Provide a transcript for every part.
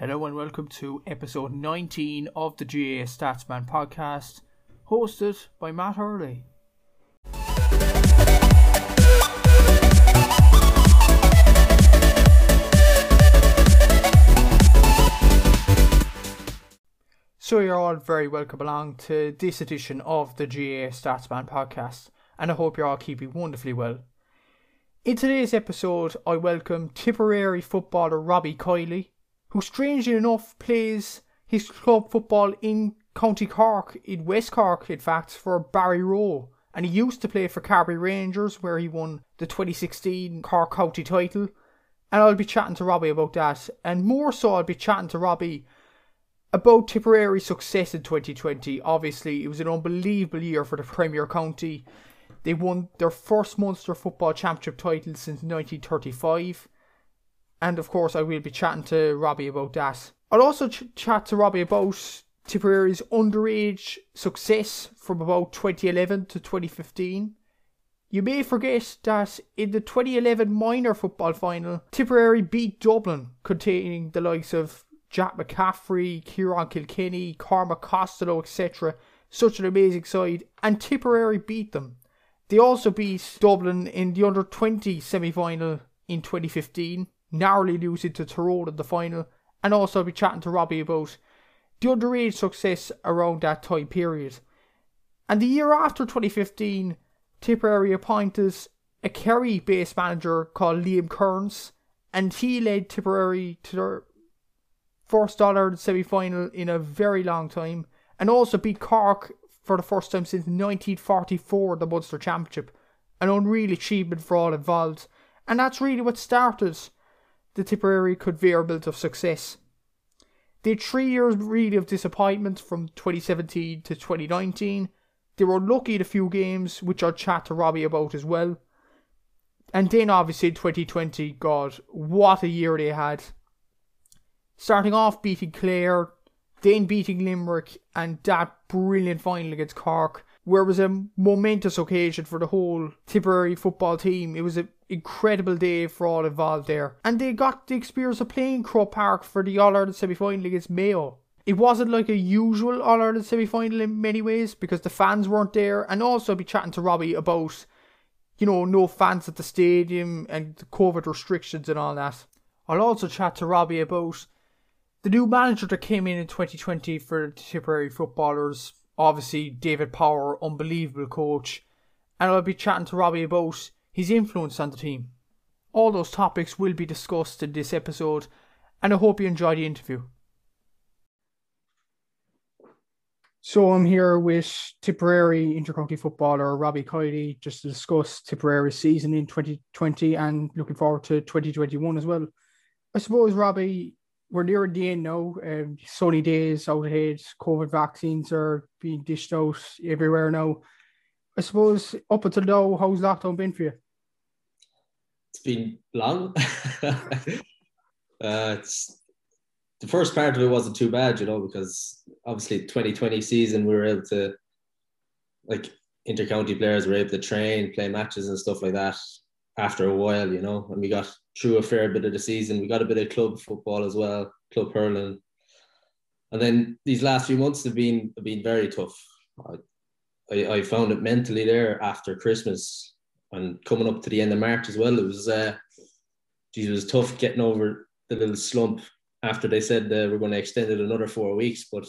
Hello and welcome to episode 19 of the GAA Statsman podcast, hosted by Matt Hurley. So you're all very welcome along to this edition of the GAA Statsman podcast, and I hope you're all keeping wonderfully well. In today's episode, I welcome Tipperary footballer Robbie Kiely, who strangely enough plays his club football in County Cork, in West Cork, in fact, for Barryroe. And he used to play for Carbery Rangers, where he won the 2016 Cork County title. And I'll be chatting to Robbie about that. And more so, I'll be chatting to Robbie about Tipperary's success in 2020. Obviously, it was an unbelievable year for the Premier County. They won their first Munster Football Championship title since 1935. And of course, I will be chatting to Robbie about that. I'll also ch- chat to Robbie about Tipperary's underage success from about 2011 to 2015. You may forget that in the 2011 minor football final, Tipperary beat Dublin, containing the likes of Jack McCaffrey, Ciarán Kilkenny, Cormac Costello, etc. Such an amazing side, and Tipperary beat them. They also beat Dublin in the under 20 semi final in 2015, narrowly losing to Tyrone in the final, and also be chatting to Robbie about the underage success around that time period. And the year after 2015, Tipperary appointed a Kerry based manager called Liam Kearns, and he led Tipperary to their first Ireland semi final in a very long time, and also beat Cork for the first time since 1944, the Munster Championship. An unreal achievement for all involved, and that's really what started the Tipperary conveyor belt of success. They had three years really of disappointment from 2017 to 2019. They were lucky in a few games, which I'll chat to Robbie about as well. And then obviously 2020, God, what a year they had. Starting off beating Clare, then beating Limerick, and that brilliant final against Cork, where it was a momentous occasion for the whole Tipperary football team. It was an incredible day for all involved there. And they got the experience of playing Croke Park for the All Ireland semi final against Mayo. It wasn't like a usual All Ireland semi final in many ways because the fans weren't there, and also be chatting to Robbie about, you know, no fans at the stadium and the COVID restrictions and all that. I'll also chat to Robbie about the new manager that came in in 2020 for the Tipperary footballers, obviously David Power, unbelievable coach, and I'll be chatting to Robbie about his influence on the team. All those topics will be discussed in this episode, and I hope you enjoy the interview. So I'm here with Tipperary intercounty footballer Robbie Kiely just to discuss Tipperary's season in 2020 and looking forward to 2021 as well. I suppose Robbie, we're near the end now. Um, sunny days out ahead. COVID vaccines are being dished out everywhere now. I suppose up until now, how's lockdown been for you? It's been long. uh, the first part of it wasn't too bad, you know, because obviously 2020 season we were able to like intercounty players were able to train, play matches and stuff like that after a while, you know, and we got through a fair bit of the season. We got a bit of club football as well, club hurling. And then these last few months have been have been very tough. I, I found it mentally there after Christmas and coming up to the end of March as well. It was uh geez, it was tough getting over the little slump after they said we're going to extend it another four weeks. But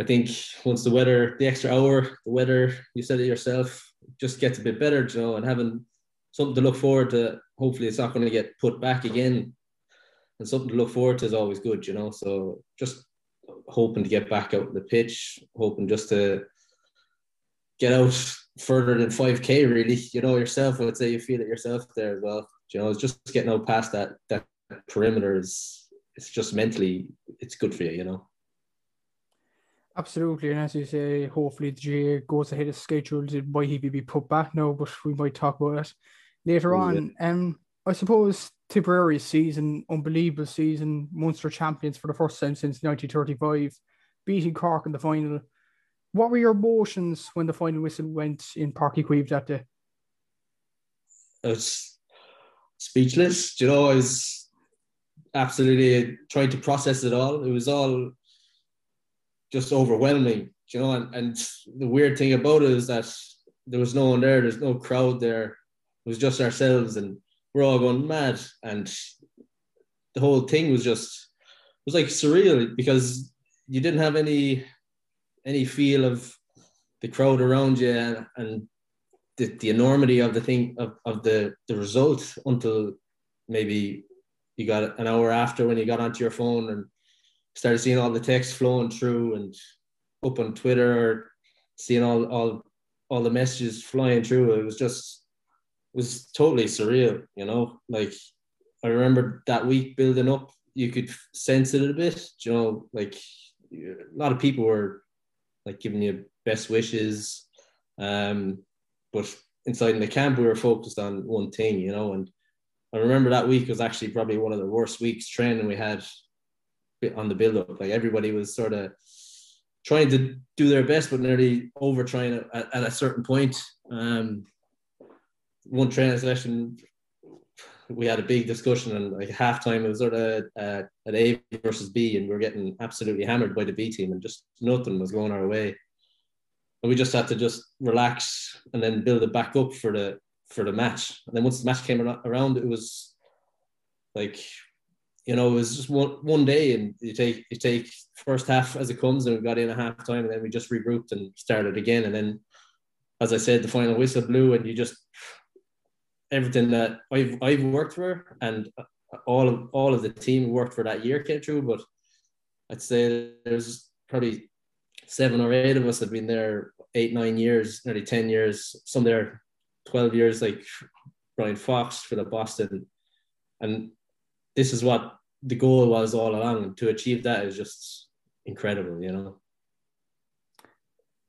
I think once the weather, the extra hour, the weather, you said it yourself, just gets a bit better, you know, and having something to look forward to. Hopefully, it's not going to get put back again, and something to look forward to is always good, you know. So just hoping to get back out the pitch, hoping just to get out further than 5k really you know yourself i would say you feel it yourself there as well you know it's just getting out past that that perimeter is it's just mentally it's good for you you know Absolutely, and as you say, hopefully the GAA goes ahead of schedule. It might even be put back now, but we might talk about it later Yeah. on. Um, I suppose Tipperary season, unbelievable season, Munster champions for the first time since 1935, beating Cork in the final. What were your emotions when the final whistle went in Páirc Uí Chaoimh that day? I was speechless. Do you know, I was absolutely trying to process it all. It was all just overwhelming, you know. And, and the weird thing about it is that there was no one there. There's no crowd there. It was just ourselves, and we're all going mad. And the whole thing was just it was like surreal because you didn't have any any feel of the crowd around you and, and the, the enormity of the thing of, of the the result until maybe you got an hour after when you got onto your phone and started seeing all the text flowing through and up on Twitter, seeing all all all the messages flying through. It was just it was totally surreal, you know. Like I remember that week building up, you could sense it a bit, you know, like a lot of people were like giving you best wishes. Um, but inside in the camp, we were focused on one thing, you know. And I remember that week was actually probably one of the worst weeks training we had on the build up. Like everybody was sort of trying to do their best, but nearly over trying at, at a certain point. Um, one training session, we had a big discussion, and like halftime, it was sort of uh, at A versus B, and we are getting absolutely hammered by the B team, and just nothing was going our way. And we just had to just relax and then build it back up for the for the match. And then once the match came around, it was like you know, it was just one one day, and you take you take first half as it comes, and we got in a half time, and then we just regrouped and started again. And then, as I said, the final whistle blew, and you just everything that I've I've worked for, and all of all of the team worked for that year came true. But I'd say there's probably seven or eight of us have been there eight nine years, nearly ten years. Some there twelve years, like Brian Fox for the Boston, and this is what the goal was all along. And to achieve that is just incredible, you know.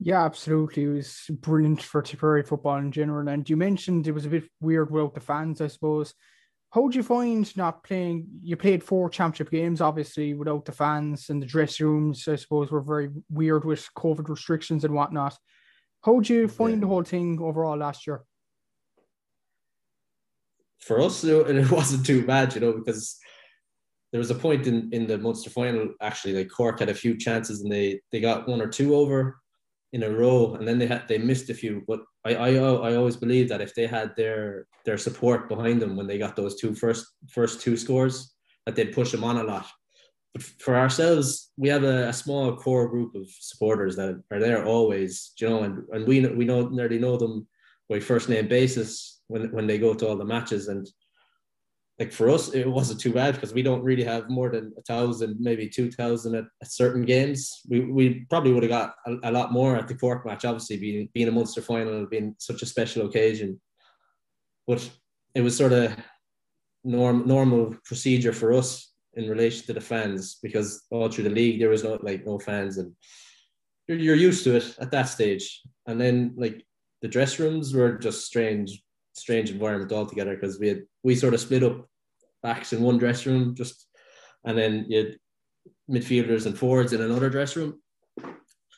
Yeah, absolutely. It was brilliant for Tipperary football in general. And you mentioned it was a bit weird without the fans, I suppose. How would you find not playing? You played four championship games, obviously, without the fans, and the dress rooms, I suppose, were very weird with COVID restrictions and whatnot. How would you find yeah. the whole thing overall last year? For us, it wasn't too bad, you know, because there was a point in, in the Munster final actually like Cork had a few chances and they they got one or two over in a row and then they had they missed a few but I I, I always believe that if they had their their support behind them when they got those two first first two scores that they'd push them on a lot. But for ourselves we have a, a small core group of supporters that are there always you know and, and we we know nearly know them by first name basis when when they go to all the matches and like for us, it wasn't too bad because we don't really have more than a thousand, maybe two thousand at, at, certain games. We, we probably would have got a, a, lot more at the Cork match, obviously being being a Munster final, being such a special occasion. But it was sort of norm normal procedure for us in relation to the fans because all through the league there was no like no fans and you're, you're used to it at that stage. And then like the dress rooms were just strange strange environment altogether because we had we sort of split up backs in one dressing room, just and then you had midfielders and forwards in another dressing room.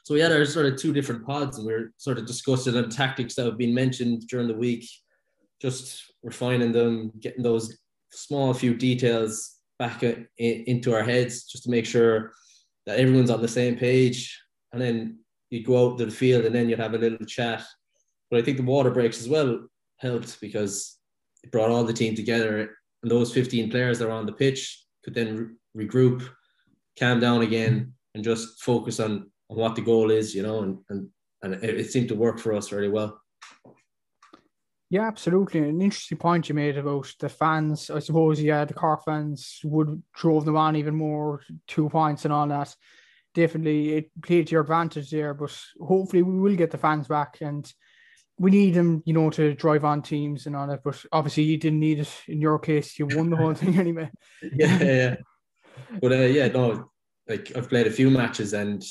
So we had our sort of two different pods, and we are sort of discussing the tactics that have been mentioned during the week, just refining them, getting those small few details back in, into our heads, just to make sure that everyone's on the same page. And then you'd go out to the field, and then you'd have a little chat. But I think the water breaks as well helped because it brought all the team together and those 15 players that are on the pitch could then re- regroup, calm down again, and just focus on, on what the goal is, you know, and, and, and it, it seemed to work for us really well. Yeah, absolutely. An interesting point you made about the fans. I suppose, yeah, the Cork fans would drove them on even more, two points and all that. Definitely, it played to your advantage there, but hopefully, we will get the fans back. And we need him, you know, to drive on teams and all that. But obviously, you didn't need it in your case. You won the whole thing anyway. yeah, yeah. But uh, yeah, no, like I've played a few matches, and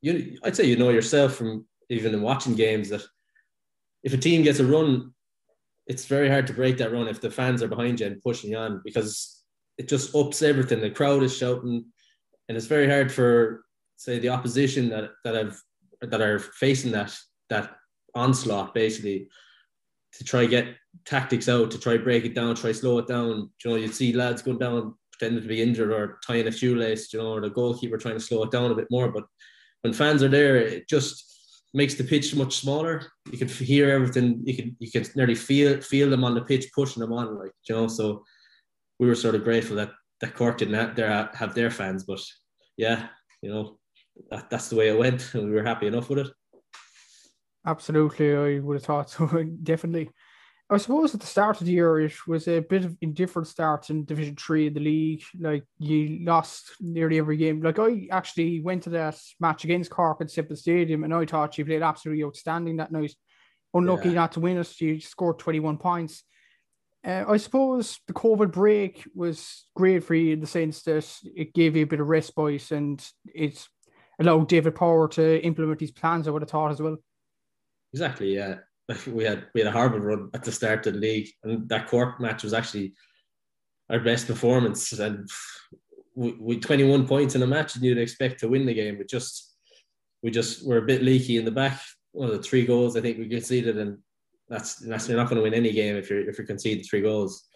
you, I'd say you know yourself from even in watching games that if a team gets a run, it's very hard to break that run if the fans are behind you and pushing you on because it just ups everything. The crowd is shouting, and it's very hard for say the opposition that that have that are facing that that onslaught basically to try get tactics out to try break it down, try slow it down. You know, you'd see lads going down pretending to be injured or tying a shoelace, you know, or the goalkeeper trying to slow it down a bit more. But when fans are there, it just makes the pitch much smaller. You can hear everything. You can you can nearly feel feel them on the pitch pushing them on, like you know. So we were sort of grateful that that Cork didn't their, have their fans, but yeah, you know, that, that's the way it went, and we were happy enough with it. Absolutely, I would have thought so. Definitely. I suppose at the start of the year it was a bit of indifferent start in Division Three in the league. Like you lost nearly every game. Like I actually went to that match against Cork at Semple Stadium, and I thought you played absolutely outstanding that night. Unlucky yeah. not to win it. You scored twenty one points. Uh, I suppose the COVID break was great for you in the sense that it gave you a bit of respite and it allowed David Power to implement his plans. I would have thought as well. Exactly. Yeah we had we had a horrible run at the start of the league, and that Cork match was actually our best performance. And we, we 21 points in a match, and you'd expect to win the game. But just we just were a bit leaky in the back. One of the three goals I think we conceded, and that's that's you're not going to win any game if you're if you concede three goals.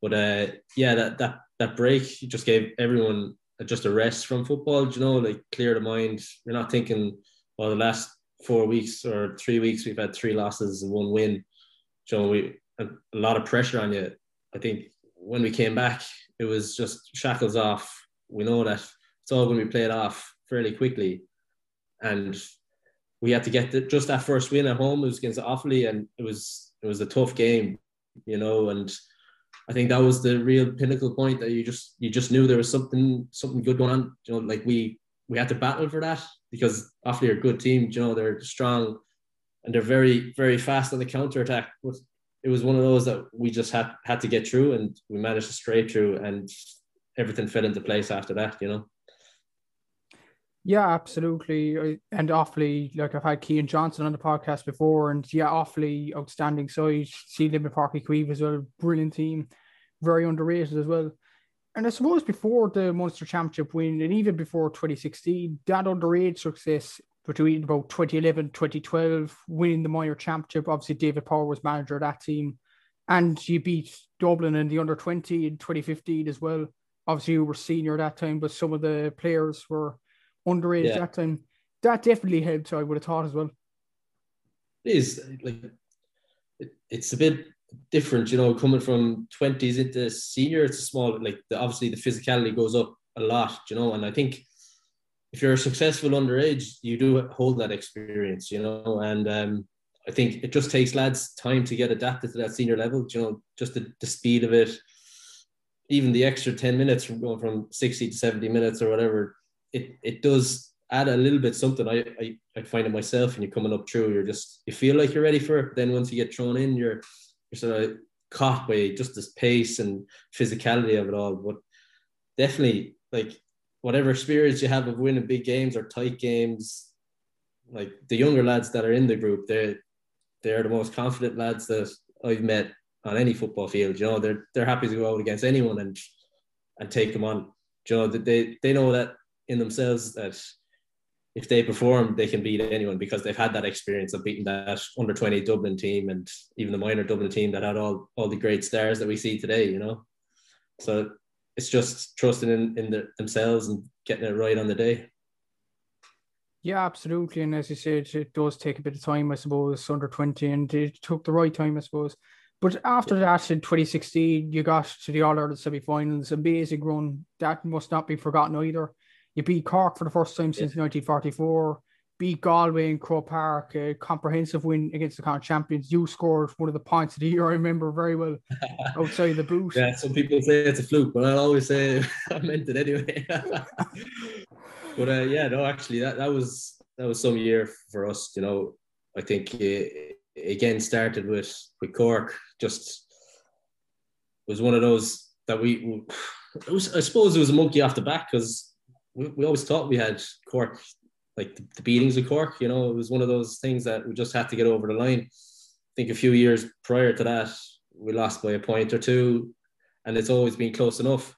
But uh, yeah, that that that break just gave everyone just a rest from football. You know, like clear the mind. You're not thinking, well, the last four weeks or three weeks, we've had three losses and one win. So we a, a lot of pressure on you. I think when we came back, it was just shackles off. We know that it's all going to be played off fairly quickly, and we had to get the, just that first win at home. It was against Offaly, and it was it was a tough game, you know. And I think that was the real pinnacle point that you just you just knew there was something something good going on. You know, like we we had to battle for that because Offaly are a good team. You know, they're strong and they're very, very fast on the counter attack. But it was one of those that we just had had to get through, and we managed to stray through, and everything fell into place after that. You know. Yeah, absolutely. And Offaly, like I've had Kean Johnson on the podcast before, and yeah, Offaly outstanding side. See them in Uí Chaoimh as well, brilliant team, very underrated as well. And I suppose before the Munster Championship win, and even before 2016, that underage success between about 2011 2012, winning the minor championship. Obviously, David Power was manager of that team. And you beat Dublin in the under 20 in 2015 as well. Obviously, you were senior at that time, but some of the players were underage yeah. that time. That definitely helped, I would have thought as well. It is like it, it's a bit different, you know, coming from 20s into senior, it's a small, like the, obviously the physicality goes up a lot, you know, and I think if you're successful underage, you do hold that experience, you know, and um, I think it just takes lads time to get adapted to that senior level, you know, just the, the speed of it, even the extra 10 minutes from going from 60 to 70 minutes or whatever, it, it does add a little bit something. I, I, I find it myself and you're coming up through, you're just, you feel like you're ready for it. Then once you get thrown in, you're, you're sort of caught by just this pace and physicality of it all. But definitely, like whatever experience you have of winning big games or tight games, like the younger lads that are in the group, they're they're the most confident lads that I've met on any football field. You know, they're they're happy to go out against anyone and and take them on. You know, they they know that in themselves that if they perform, they can beat anyone because they've had that experience of beating that under 20 Dublin team and even the minor Dublin team that had all, all the great stars that we see today, you know. So it's just trusting in, in the, themselves and getting it right on the day. Yeah, absolutely. And as you said, it does take a bit of time, I suppose, under 20, and it took the right time, I suppose. But after that, in 2016, you got to the All Ireland semi finals, amazing run. That must not be forgotten either. You beat Cork for the first time since yeah. 1944. Beat Galway in Croke Park, a comprehensive win against the current champions. You scored one of the points of the year. I remember very well outside the boot. Yeah, some people say it's a fluke, but I'll always say I meant it anyway. but uh, yeah, no, actually, that, that was that was some year for us. You know, I think it, again started with with Cork. Just was one of those that we. Was, I suppose it was a monkey off the back because we, we always thought we had Cork, like the, the, beatings of Cork. You know, it was one of those things that we just had to get over the line. I think a few years prior to that, we lost by a point or two, and it's always been close enough.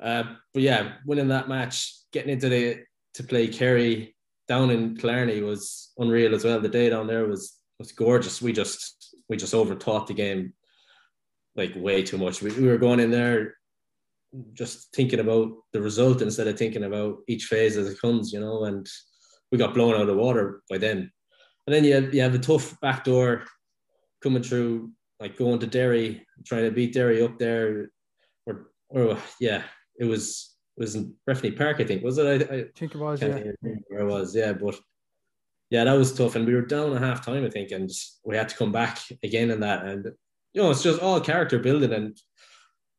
Uh, but yeah, winning that match, getting into the to play Kerry down in Killarney was unreal as well. The day down there was was gorgeous. We just we just overthought the game like way too much. We, we were going in there just thinking about the result instead of thinking about each phase as it comes, you know. And we got blown out of the water by then. And then you have, you have a tough backdoor coming through, like going to Derry, trying to beat Derry up there. Or, or yeah, it was it was in Breffni Park, I think. Was it? I, I think it was, yeah. Where it was, yeah. But yeah, that was tough. And we were down a half time, I think, and we had to come back again in that. And you know, it's just all character building and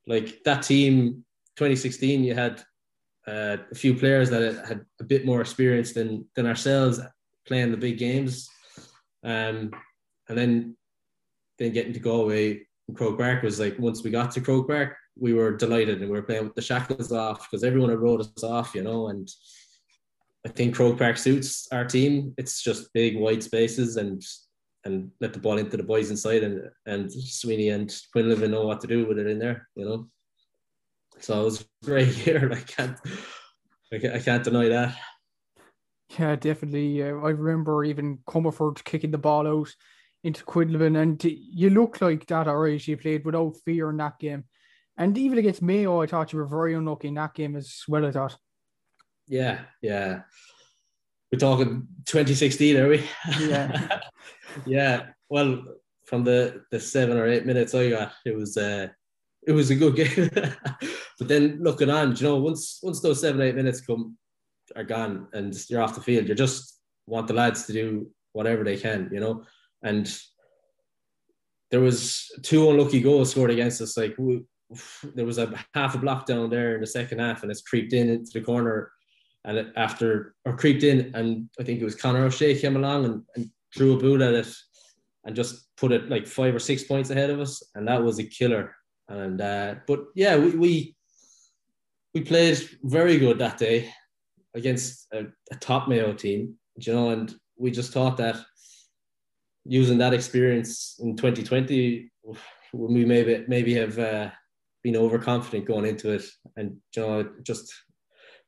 like that team 2016 you had uh, a few players that had a bit more experience than than ourselves playing the big games. Um, and then then getting to Galway and Croke Park was like once we got to Croke Park we were delighted and we were playing with the shackles off because everyone had wrote us off you know and I think Croke Park suits our team. It's just big wide spaces and and let the ball into the boys inside and and Sweeney and Quinlivan know what to do with it in there, you know. So it was a great year. I can't I can't, deny that. Yeah, definitely. Uh, I remember even Comerford kicking the ball out into Quinlivan, and you look like that alright. You played without fear in that game, and even against Mayo, I thought you were very unlucky in that game as well. I thought. Yeah, yeah. We're talking 2016, are we? Yeah. yeah. Well, from the the seven or eight minutes I got, it was uh it was a good game. but then looking on, you know, once once those seven eight minutes come are gone and you're off the field, you just want the lads to do whatever they can, you know. And there was two unlucky goals scored against us. Like we, there was a half a block down there in the second half, and it's creeped in into the corner and after or creeped in, and I think it was Conor O'Shea came along and, and threw a boot at it and just put it like five or six points ahead of us, and that was a killer. And uh, but yeah, we, we we played very good that day against a, a top Mayo team, you know, and we just thought that using that experience in 2020, we maybe maybe have uh, been overconfident going into it, and you know, just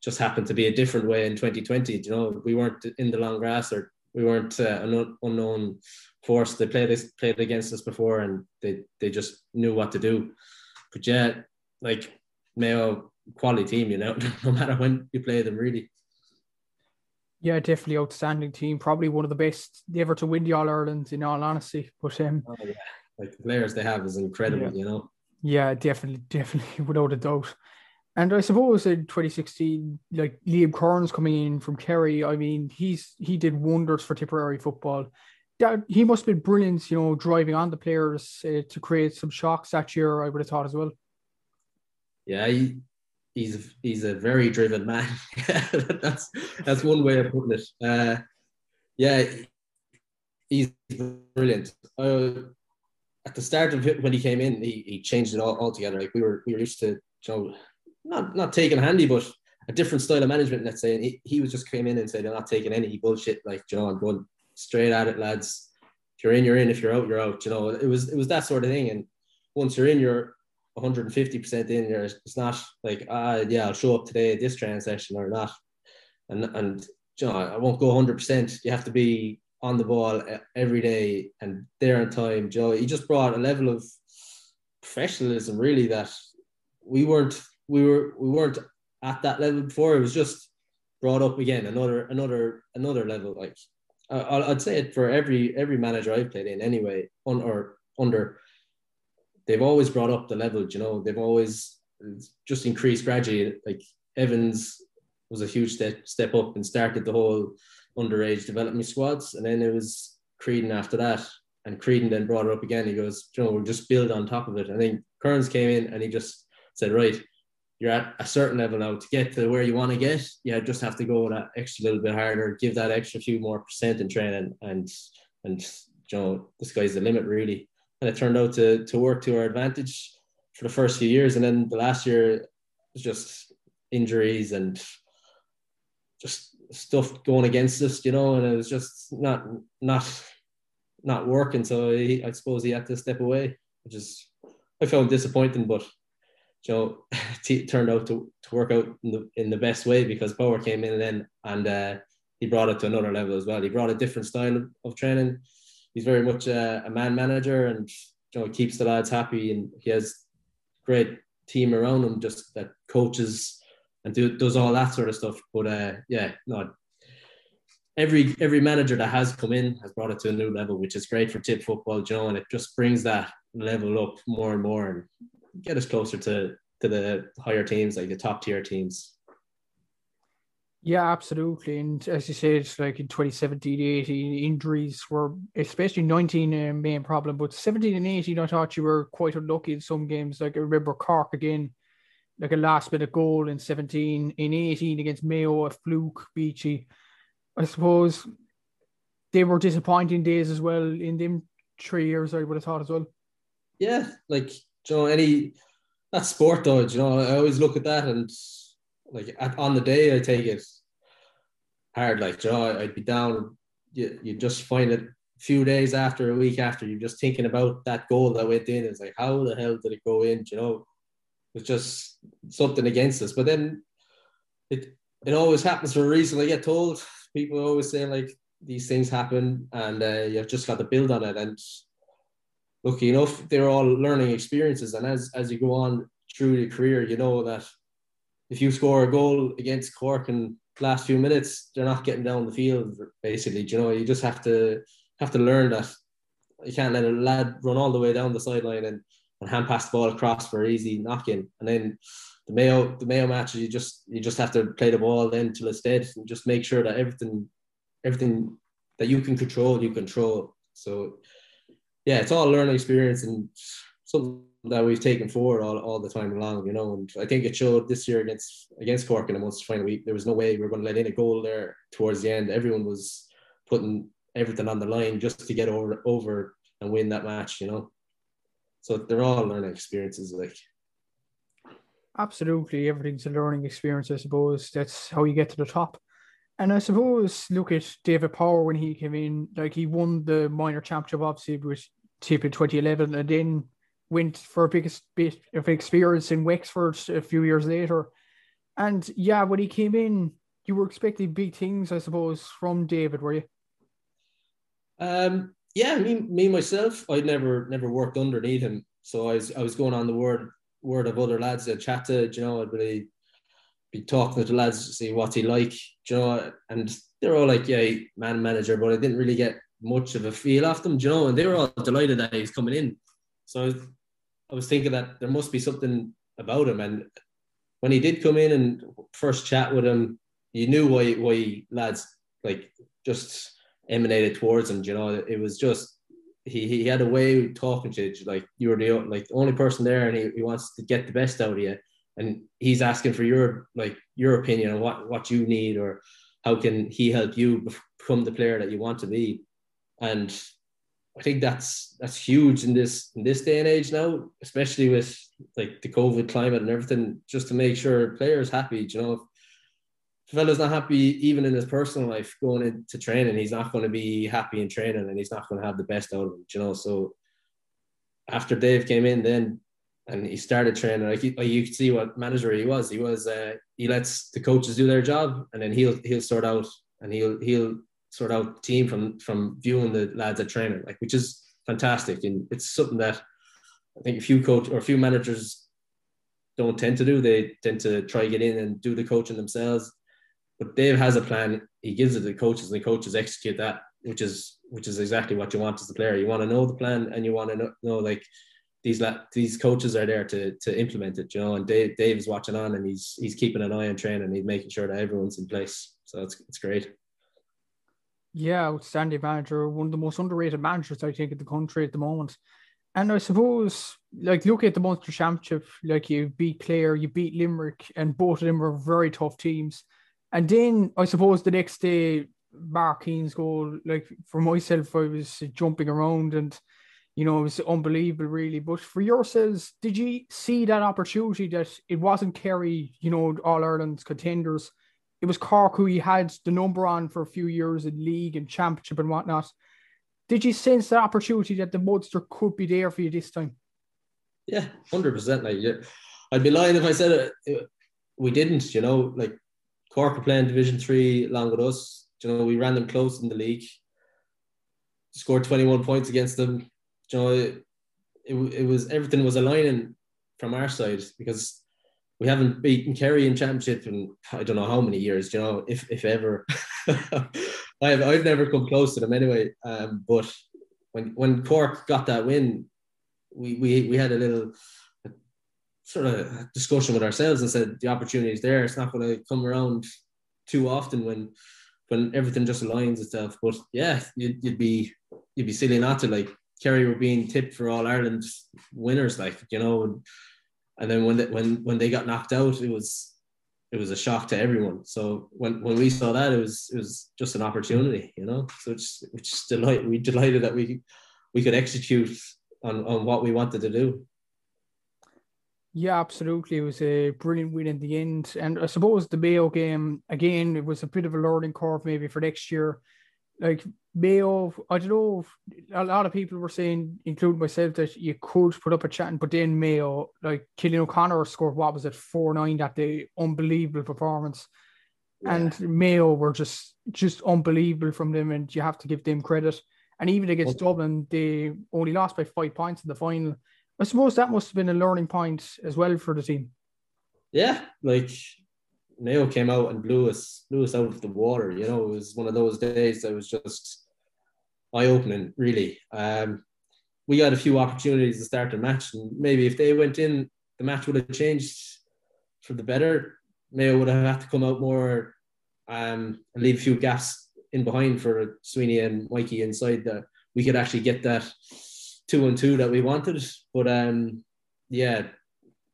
just happened to be a different way in 2020. You know, we weren't in the long grass or we weren't uh, an unknown force. They played this played against us before, and they they just knew what to do. But yeah, like Mayo quality team, you know, no matter when you play them, really. Yeah, definitely outstanding team. Probably one of the best ever to win the All Ireland, in all honesty. But um, oh, yeah. like the players they have is incredible, yeah. you know. Yeah, definitely, definitely, without a doubt. And I suppose in 2016, like Liam Kearns coming in from Kerry, I mean, he's he did wonders for Tipperary football. That he must have been brilliant, you know, driving on the players uh, to create some shocks that year. I would have thought as well. Yeah, he, he's he's a very driven man. that's that's one way of putting it. Uh, yeah, he's brilliant. Uh, at the start of it, when he came in, he, he changed it all altogether. Like we were we were used to you know not not taking handy, but a different style of management. Let's say, and he, he was just came in and said, "I'm not taking any bullshit." Like, you know, I'm going straight at it, lads. If you're in, you're in. If you're out, you're out. You know, it was it was that sort of thing. And once you're in, you're 150 percent in. You're it's not like ah yeah, I'll show up today at this training session or not. And and you know, I won't go 100. percent You have to be on the ball every day and there on time. Joe, he just brought a level of professionalism really that we weren't we were we weren't at that level before. It was just brought up again, another another another level. Like I, would say it for every every manager I've played in anyway, on or under. They've always brought up the level. You know, they've always just increased gradually. Like Evans was a huge step step up and started the whole underage development squads, and then it was Creedon after that. And Creedon then brought it up again. He goes, you know, we'll just build on top of it. I think Kearns came in and he just said, right, you're at a certain level now to get to where you want to get. You just have to go that extra little bit harder, give that extra few more percent in training, and and you know the sky's the limit really. And it turned out to to work to our advantage for the first few years, and then the last year was just injuries and just stuff going against us, you know, and it was just not not not working. So he, I suppose he had to step away, which is I found disappointing, but Joe t- turned out to, to work out in the, in the best way because Power came in then and uh, he brought it to another level as well. He brought a different style of, of training. He's very much a, a man manager and you know keeps the lads happy and he has great team around him, just that coaches and do, does all that sort of stuff. But uh, yeah, no, every every manager that has come in has brought it to a new level, which is great for tip football, you know, and it just brings that level up more and more and get us closer to to the higher teams, like the top tier teams. Yeah, absolutely. And as you said, it's like in 2017, 18, injuries were especially 19 a main problem, but 17 and 18, I thought you were quite unlucky in some games. Like I remember Cork again, like a last minute goal in 17, in 18 against Mayo, a fluke, Beachy. I suppose they were disappointing days as well in them three years, I would have thought as well. Yeah, like, you know, any, that sport though, you know, I always look at that and like at, on the day I take it hard. Like, you know, I'd be down. You you just find it a few days after, a week after, you're just thinking about that goal that went in. It's like, how the hell did it go in? You know, it's just something against us. But then it it always happens for a reason. I get told people always say like these things happen, and uh, you've just got to build on it. And lucky enough, they're all learning experiences. And as as you go on through your career, you know that if you score a goal against Cork in the last few minutes, they're not getting down the field. Basically, you know, you just have to have to learn that you can't let a lad run all the way down the sideline and, and hand pass the ball across for easy knock in. And then the Mayo the Mayo matches, you just you just have to play the ball then till it's dead and just make sure that everything everything that you can control, you control. So yeah, it's all learning experience and something that we've taken forward all, all the time along, you know. And I think it showed this year against against Cork in the Munster final week. There was no way we were going to let in a goal there towards the end. Everyone was putting everything on the line just to get over over and win that match, you know. So they're all learning experiences, like. Absolutely, everything's a learning experience. I suppose that's how you get to the top. And I suppose look at David Power when he came in, like he won the minor championship obviously with Tip in 2011, and then went for a biggest bit of experience in Wexford a few years later. And yeah, when he came in, you were expecting big things, I suppose, from David, were you? Um, yeah, me, me myself, I'd never never worked underneath him, so I was I was going on the word word of other lads that chat to, you know, I'd be talking to the lads to see what's he like, you know, and they're all like, yeah, man manager, but I didn't really get much of a feel off them, you know, and they were all delighted that he's coming in. So I was thinking that there must be something about him. And when he did come in and first chat with him, you knew why why lads like just emanated towards him. You know, it was just he he had a way of talking to you, like you were the like the only person there, and he, he wants to get the best out of you. And he's asking for your like your opinion on what what you need or how can he help you become the player that you want to be. And I think that's that's huge in this in this day and age now, especially with like the COVID climate and everything, just to make sure players happy. You know, if fella's not happy even in his personal life going into training, he's not going to be happy in training and he's not going to have the best out of. You know, so after Dave came in, then and he started training, like, you could see what manager he was. He was uh, he lets the coaches do their job, and then he'll he'll sort out and he'll he'll sort out team from from viewing the lads at training, like which is fantastic. And it's something that I think a few coach or a few managers don't tend to do. They tend to try get in and do the coaching themselves. But Dave has a plan. He gives it to the coaches, and the coaches execute that, which is which is exactly what you want as a player. You want to know the plan, and you want to know, know like these these coaches are there to to implement it, you know. And Dave Dave is watching on, and he's he's keeping an eye on training. And he's making sure that everyone's in place. So it's it's great. Yeah, outstanding manager, one of the most underrated managers I think in the country at the moment. And I suppose, like, look at the Munster Championship, like you beat Clare, you beat Limerick, and both of them were very tough teams. And then I suppose the next day, Mark Keane's goal, like for myself, I was jumping around and you know, it was unbelievable, really. But for yourselves, did you see that opportunity that it wasn't Kerry, you know, All Ireland's contenders, it was Cork who he had the number on for a few years in league and championship and whatnot. Did you sense that opportunity that the Munster could be there for you this time? Yeah, hundred percent. Like, yeah. I'd be lying if I said it, we didn't. You know, like Cork were playing Division Three along with us. You know, we ran them close in the league. Scored twenty one points against them. You know, it, it, it was everything was aligning from our side because we haven't beaten Kerry in championship in I don't know how many years, you know, if if ever. I've I've never come close to them anyway. Um, but when when Cork got that win, we we we had a little sort of discussion with ourselves and said the opportunity is there. It's not going to come around too often when when everything just aligns itself. But yeah, you'd, you'd be you'd be silly not to like Kerry were being tipped for all Ireland winners, like you know, and, and then when they, when when they got knocked out, it was it was a shock to everyone. So when, when we saw that, it was it was just an opportunity, you know. So it's it's delight we delighted that we we could execute on, on what we wanted to do. Yeah, absolutely. It was a brilliant win in the end. And I suppose the Mayo game, again, it was a bit of a learning curve maybe for next year. Like Mayo, I don't know, a lot of people were saying, including myself, that you could put up a chat, but then Mayo, like Cillian O'Connor scored, what was it, 4 9 that day? Unbelievable performance. Yeah. And Mayo were just just unbelievable from them, and you have to give them credit. And even against Dublin, they only lost by five points in the final. I suppose that must have been a learning point as well for the team. Yeah, like Mayo came out and blew us blew us out of the water. You know, it was one of those days that was just eye opening, really. Um, we got a few opportunities to start the match, and maybe if they went in, the match would have changed for the better. Mayo would have had to come out more um, and leave a few gaps in behind for Sweeney and Mikey inside that we could actually get that two and two that we wanted. But um, yeah,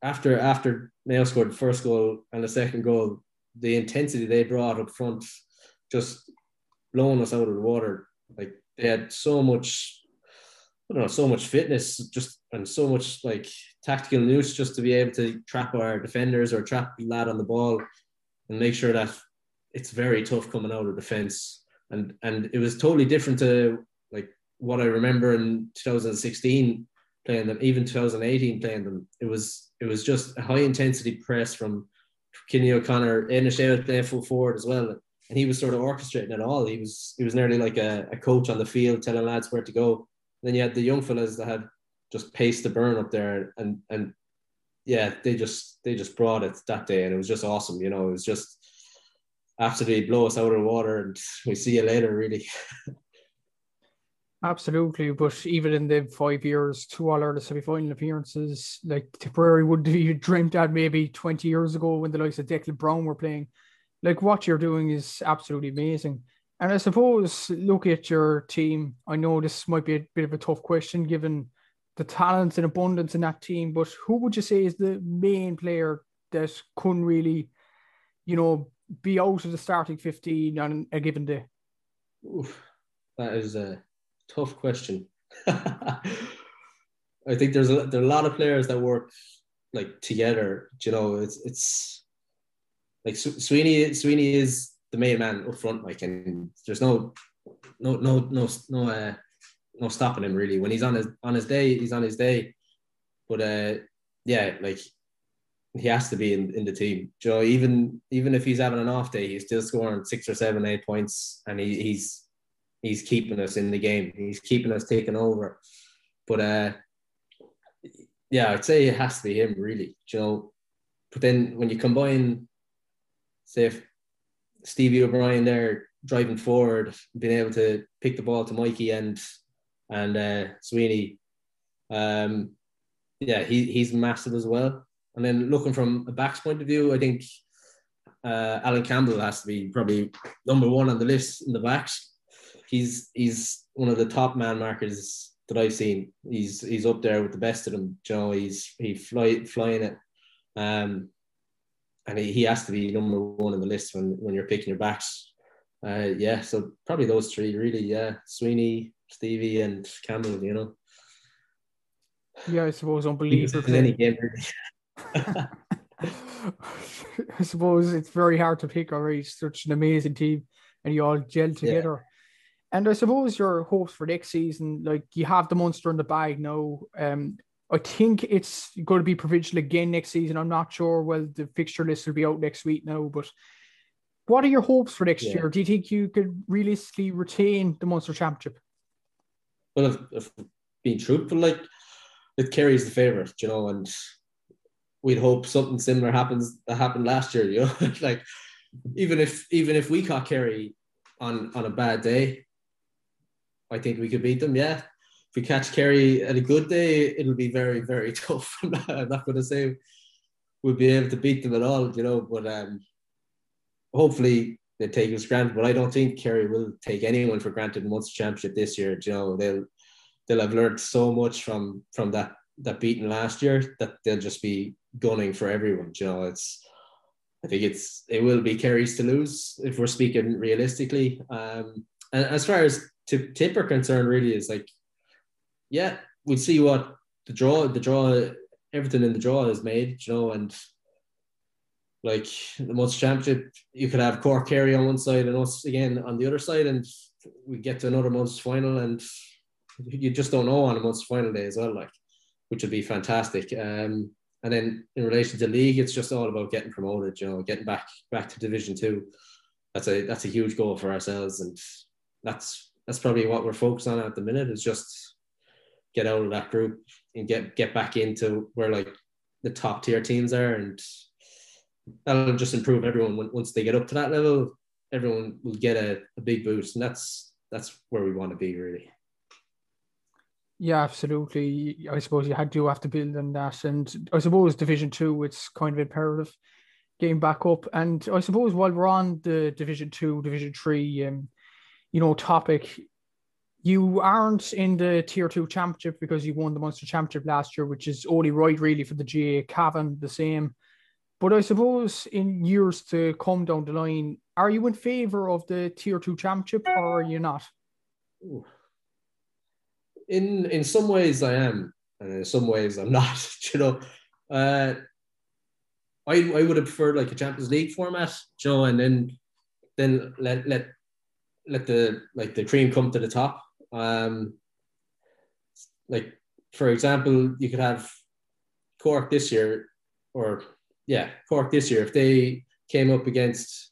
after after Mayo scored the first goal and the second goal, the intensity they brought up front just blowing us out of the water. Like they had so much, I don't know, so much fitness, just and so much like tactical nous just to be able to trap our defenders or trap lad on the ball and make sure that it's very tough coming out of defense and and it was totally different to like what I remember in 2016 playing them, even 2018 playing them. It was it was just a high intensity press from Kenny O'Connor. Aidan was playing full forward as well, and he was sort of orchestrating it all. He was he was nearly like a, a coach on the field, telling lads where to go. And then you had the young fellas that had just paced the burn up there, and and yeah, they just they just brought it that day, and it was just awesome. You know, it was just absolutely blow us out of the water and we see you later really Absolutely, but even in the five years, two All Ireland semi final appearances, like Tipperary would you dreamt that maybe 20 years ago when the likes of Declan Browne were playing. Like what you're doing is absolutely amazing. And I suppose look at your team. I know this might be a bit of a tough question given the talent and abundance in that team, but who would you say is the main player that couldn't really, you know, be out of the starting 15 on a given day? Oof, that is a tough question. I think there's a, there are a lot of players that work like together. You know, it's it's like Sweeney. Sweeney is the main man up front, like, and there's no no no no no uh, no stopping him really. When he's on his on his day, he's on his day. But uh, yeah, like he has to be in, in the team. Joe, even even if he's having an off day, he's still scoring six or seven, eight points, and he, he's he's keeping us in the game. He's keeping us taking over. But uh, yeah, I'd say it has to be him, really. Joe. But then when you combine, say, if Stevie O'Brien there driving forward, being able to pick the ball to Mikey and and uh, Sweeney, um, yeah, he, he's massive as well. And then looking from a back's point of view, I think uh, Alan Campbell has to be probably number one on the list in the backs. He's he's one of the top man markers that I've seen. He's he's up there with the best of them. You know, he's he fly flying it, um, and he, he has to be number one on the list when when you're picking your backs. Uh, yeah, so probably those three really. Yeah, Sweeney, Stevie, and Campbell. You know. Yeah, I suppose unbelievable. Any game, really. I suppose it's very hard to pick already. Such an amazing team, and you all gel together. And I suppose your hopes for next season, like you have the Munster in the bag now. Um, I think it's going to be provincial again next season. I'm not sure. Well, the fixture list will be out next week now, but what are your hopes for next yeah. year? Do you think you could realistically retain the Munster Championship? Well, if, if being truthful, like it carries the favourite, you know, and we'd hope something similar happens that happened last year. You know, like even if even if we caught Kerry on on a bad day, I think we could beat them. Yeah, if we catch Kerry at a good day, it'll be very very tough. I'm not, going to say we'll be able to beat them at all. You know, but um, hopefully they take us granted. But I don't think Kerry will take anyone for granted in Munster Championship this year. You know, they'll they'll have learned so much from from that that beating last year that they'll just be gunning for everyone. You know, it's I think it's it will be Kerry's to lose if we're speaking realistically. Um, and as far as t- tip are concerned, really is like, yeah, we'll see what the draw, the draw, everything in the draw is made, you know, and like the Munster Championship, you could have Cork Kerry on one side and us again on the other side, and we get to another Munster final, and you just don't know on a Munster final day as well, like, which would be fantastic. Um, and then in relation to league, it's just all about getting promoted, you know, getting back back to Division Two. That's a that's a huge goal for ourselves, and that's that's probably what we're focused on at the minute is just get out of that group and get get back into where like the top tier teams are, and that'll just improve everyone. Once they get up to that level, everyone will get a, a big boost, and that's that's where we want to be really. Yeah, absolutely. I suppose you had to have to build on that, and I suppose Division Two, it's kind of imperative getting back up. And I suppose while we're on the Division Two, Division Three, um, you know, topic, you aren't in the Tier Two Championship because you won the Munster Championship last year, which is only right really for the GAA Cavan the same, but I suppose in years to come down the line, are you in favour of the Tier Two Championship or are you not? In in some ways I am, and in some ways I'm not. you know, uh, I I would have preferred like a Champions League format, you know, and then then let let let the like the cream come to the top. Um, like for example, you could have Cork this year, or yeah, Cork this year if they came up against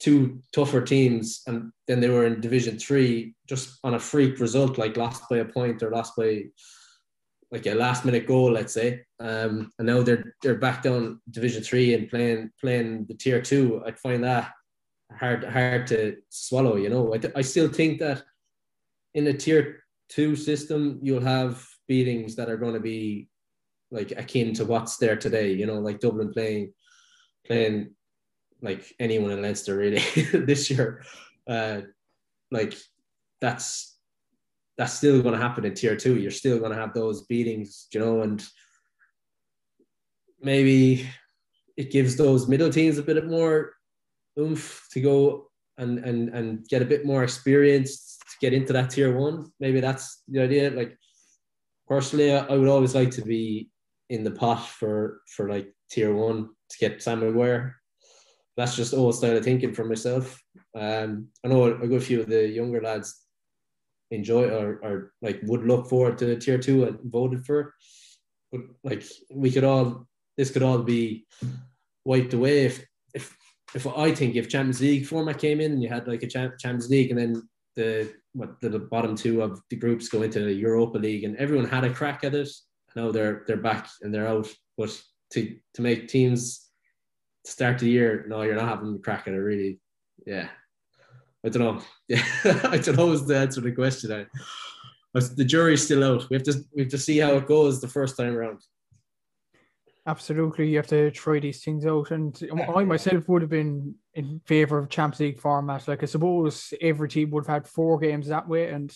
two tougher teams, and then they were in Division Three just on a freak result, like lost by a point or lost by like a last minute goal, let's say. Um, and now they're they're back down Division Three and playing playing the Tier Two. I'd find that hard hard to swallow. You know, I, th- I still think that in a Tier Two system, you'll have beatings that are going to be like akin to what's there today. You know, like Dublin playing playing like anyone in Leinster really this year. Uh, like that's that's still going to happen in tier two. You're still going to have those beatings, you know, and maybe it gives those middle teams a bit more oomph to go and and and get a bit more experience to get into that tier one. Maybe that's the idea. Like personally, I would always like to be in the pot for for like tier one to get Sam Maguire that's just old style of thinking for myself. Um, I know a good few of the younger lads enjoy or, or like would look forward to tier two and voted for, but like we could all this could all be wiped away if if if I think if Champions League format came in and you had like a Champions League and then the what the, the bottom two of the groups go into the Europa League and everyone had a crack at it. Now they're they're back and they're out, but to to make teams start the year, no, you're not having a crack at it, really. Yeah. I don't know. Yeah, I don't know is the answer to the question. I, the jury's still out. We have to we have to see how it goes the first time around. Absolutely, you have to try these things out. And I myself would have been in favor of Champions League format. Like I suppose every team would have had four games that way, and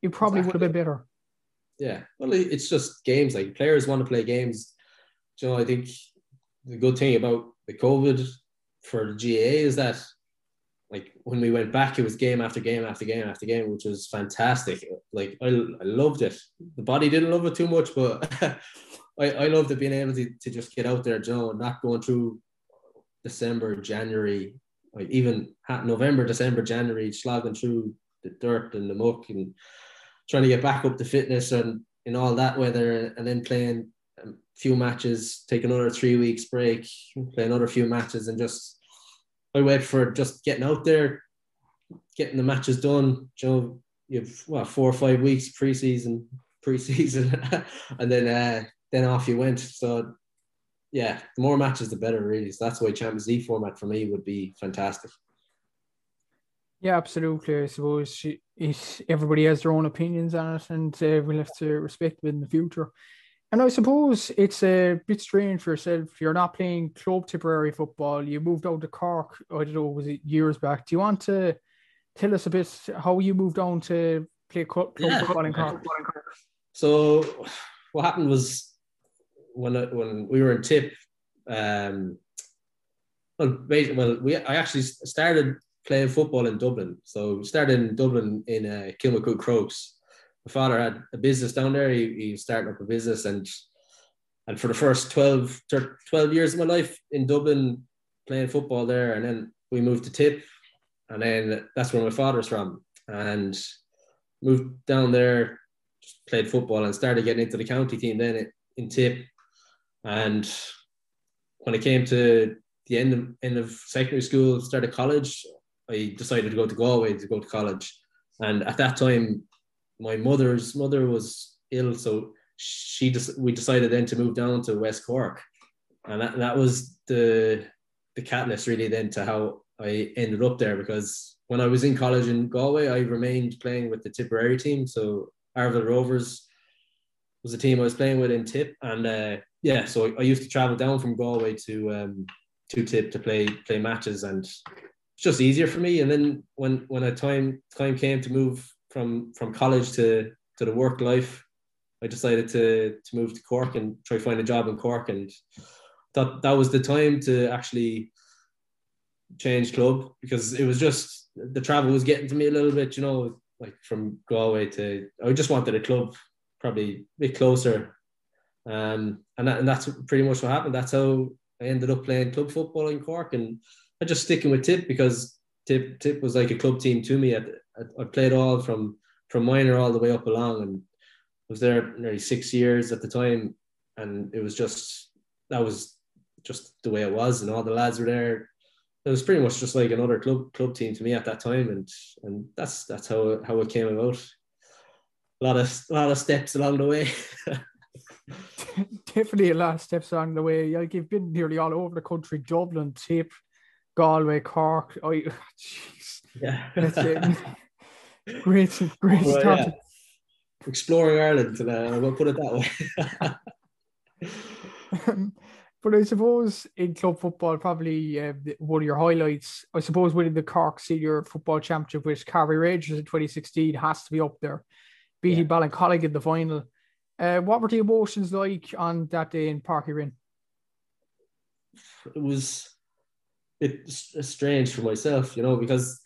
it probably exactly. would have been better. Yeah, well, it's just games. Like players want to play games. You know, I think the good thing about the COVID for the GAA is that like when we went back, it was game after game after game after game, which was fantastic. Like I, I loved it. The body didn't love it too much, but I, I loved it being able to, to just get out there, Joe, and not going through December, January, like even November, December, January, slogging through the dirt and the muck and trying to get back up to fitness and in all that weather and then playing a few matches, take another three weeks break, play another few matches, and just I wait for just getting out there, getting the matches done. You know, you have what four or five weeks preseason, preseason, and then uh, then off you went. So yeah, the more matches, the better, really. So that's why Champions League format for me would be fantastic. Yeah, absolutely. I suppose she, everybody has their own opinions on it, and uh, we'll have to respect it in the future. And I suppose it's a bit strange for yourself. You're not playing club Tipperary football. You moved out to Cork. I don't know, was it years back? Do you want to tell us a bit how you moved on to play club yeah. football in Cork? So, what happened was when when we were in Tip, um, well, well, we I actually started playing football in Dublin. So we started in Dublin in uh, Kilmacud Crokes. My father had a business down there. He, he was starting up a business and and for the first 12, 12 years of my life in Dublin, playing football there. And then we moved to Tip. And then that's where my father's from. And moved down there, played football and started getting into the county team then in Tip. And when it came to the end of, end of secondary school, started college, I decided to go to Galway to go to college. And at that time, my mother's mother was ill, so she just we decided then to move down to West Cork, and that, that was the the catalyst really then to how I ended up there because when I was in college in Galway, I remained playing with the Tipperary team. So Arravale Rovers was the team I was playing with in Tip, and uh, yeah, so I, I, used to travel down from Galway to um, to Tip to play play matches, and it's just easier for me. And then when when a time time came to move from from college to to the work life, I decided to to move to Cork and try find a job in Cork, and thought that was the time to actually change club because it was just the travel was getting to me a little bit, you know, like from Galway to I just wanted a club probably a bit closer, um, and that, and that's pretty much what happened. That's how I ended up playing club football in Cork and I just sticking with Tip because Tip Tip was like a club team to me. I, I played all from from minor all the way up along, and was there nearly six years at the time, and it was just that was just the way it was, and all the lads were there. It was pretty much just like another club club team to me at that time, and and that's that's how how it came about. A lot of a lot of steps along the way. Definitely a lot of steps along the way. Like you've been nearly all over the country, Dublin, Tip, Galway, Cork. Oh, jeez. Yeah. That's it. great, great well, start. Yeah. Exploring Ireland, today, I will put it that way. but I suppose in club football, probably uh, one of your highlights, I suppose, winning the Cork Senior Football Championship, with Carbery Rangers in 2016 has to be up there, beating yeah. Ballincollig in the final. Uh, what were the emotions like on that day in Uí Rinn? It was it's strange for myself, you know, because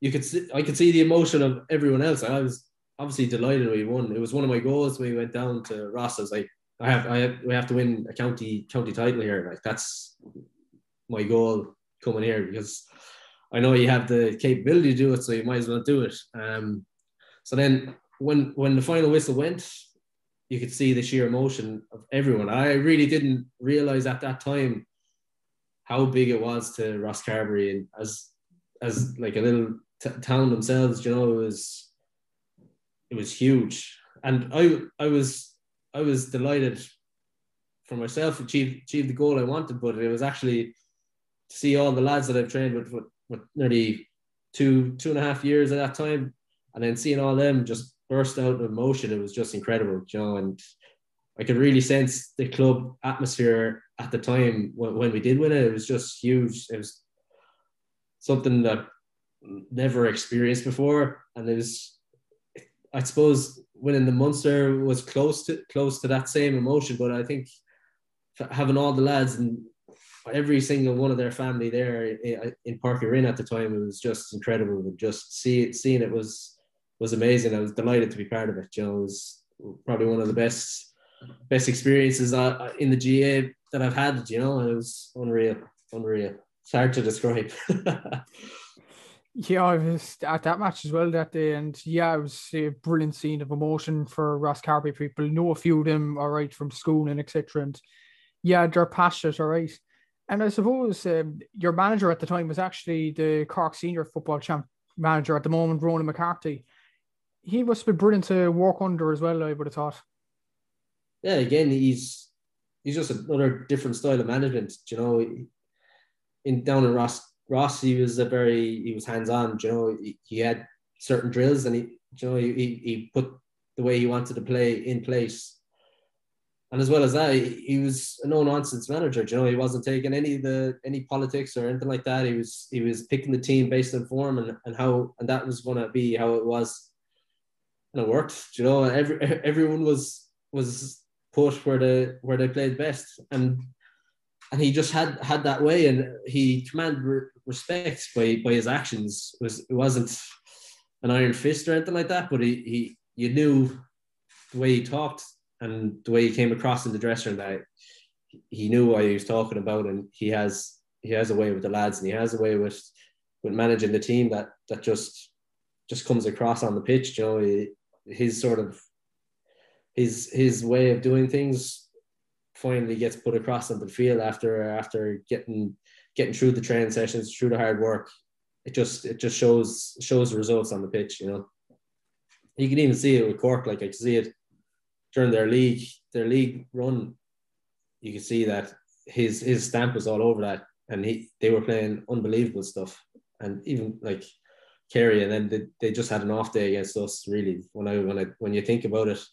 you could see, I could see the emotion of everyone else. I was obviously delighted we won. It was one of my goals when we went down to Ross. I was like, I have, I have, we have to win a county county title here. Like that's my goal coming here because I know you have the capability to do it, so you might as well do it. Um, so then when when the final whistle went, you could see the sheer emotion of everyone. I really didn't realize at that time how big it was to Rosscarbery and as as like a little t- town themselves, you know, it was it was huge. And I I was I was delighted for myself achieve achieve the goal I wanted, but it was actually to see all the lads that I've trained with with, with nearly two two and a half years at that time, and then seeing all them just burst out of emotion. It was just incredible, you know, and I could really sense the club atmosphere at the time when, when we did win it. It was just huge. It was something that never experienced before, and it was, I suppose, winning the Munster was close to close to that same emotion. But I think having all the lads and every single one of their family there eh, in Páirc Uí Rinn at the time, it was just incredible. Just see it, seeing it was was amazing. I was delighted to be part of it. You know, it was probably one of the best best experiences in the GAA that I've had. You know, it was unreal, unreal. It's hard to describe. yeah, I was at that match as well that day, and yeah, it was a brilliant scene of emotion for Rosscarbery people. Know a few of them, all right, from school and etc. And yeah, they're passionate, all right. And I suppose um, your manager at the time was actually the Cork senior football champ manager at the moment, Ronan McCarthy. He must be brilliant to work under as well, I would have thought yeah, again, he's he's just another different style of management. You know, in down in Ross Ross, he was a very he was hands on. You know, he, he, had certain drills and he you know he, he put the way he wanted to play in place. And as well as that, he, he was a no nonsense manager. You know, he wasn't taking any of the any politics or anything like that. He was he was picking the team based on form and, and how and that was going to be how it was, and it worked. You know, every everyone was was put where they where they played best, and and he just had had that way, and he commanded re- respect by by his actions. It was it wasn't an iron fist or anything like that, but he he you knew the way he talked and the way he came across in the dressing room that he knew what he was talking about, and he has he has a way with the lads, and he has a way with with managing the team that that just just comes across on the pitch. You know, he, his sort of his his way of doing things finally gets put across on the field after after getting getting through the training sessions, through the hard work. It just it just shows shows the results on the pitch. You know, you can even see it with Cork. Like I can see it during their league their league run. You can see that his his stamp was all over that, and he they were playing unbelievable stuff, and even like Kerry, and then they, they just had an off day against us. Really, when I when I when you think about it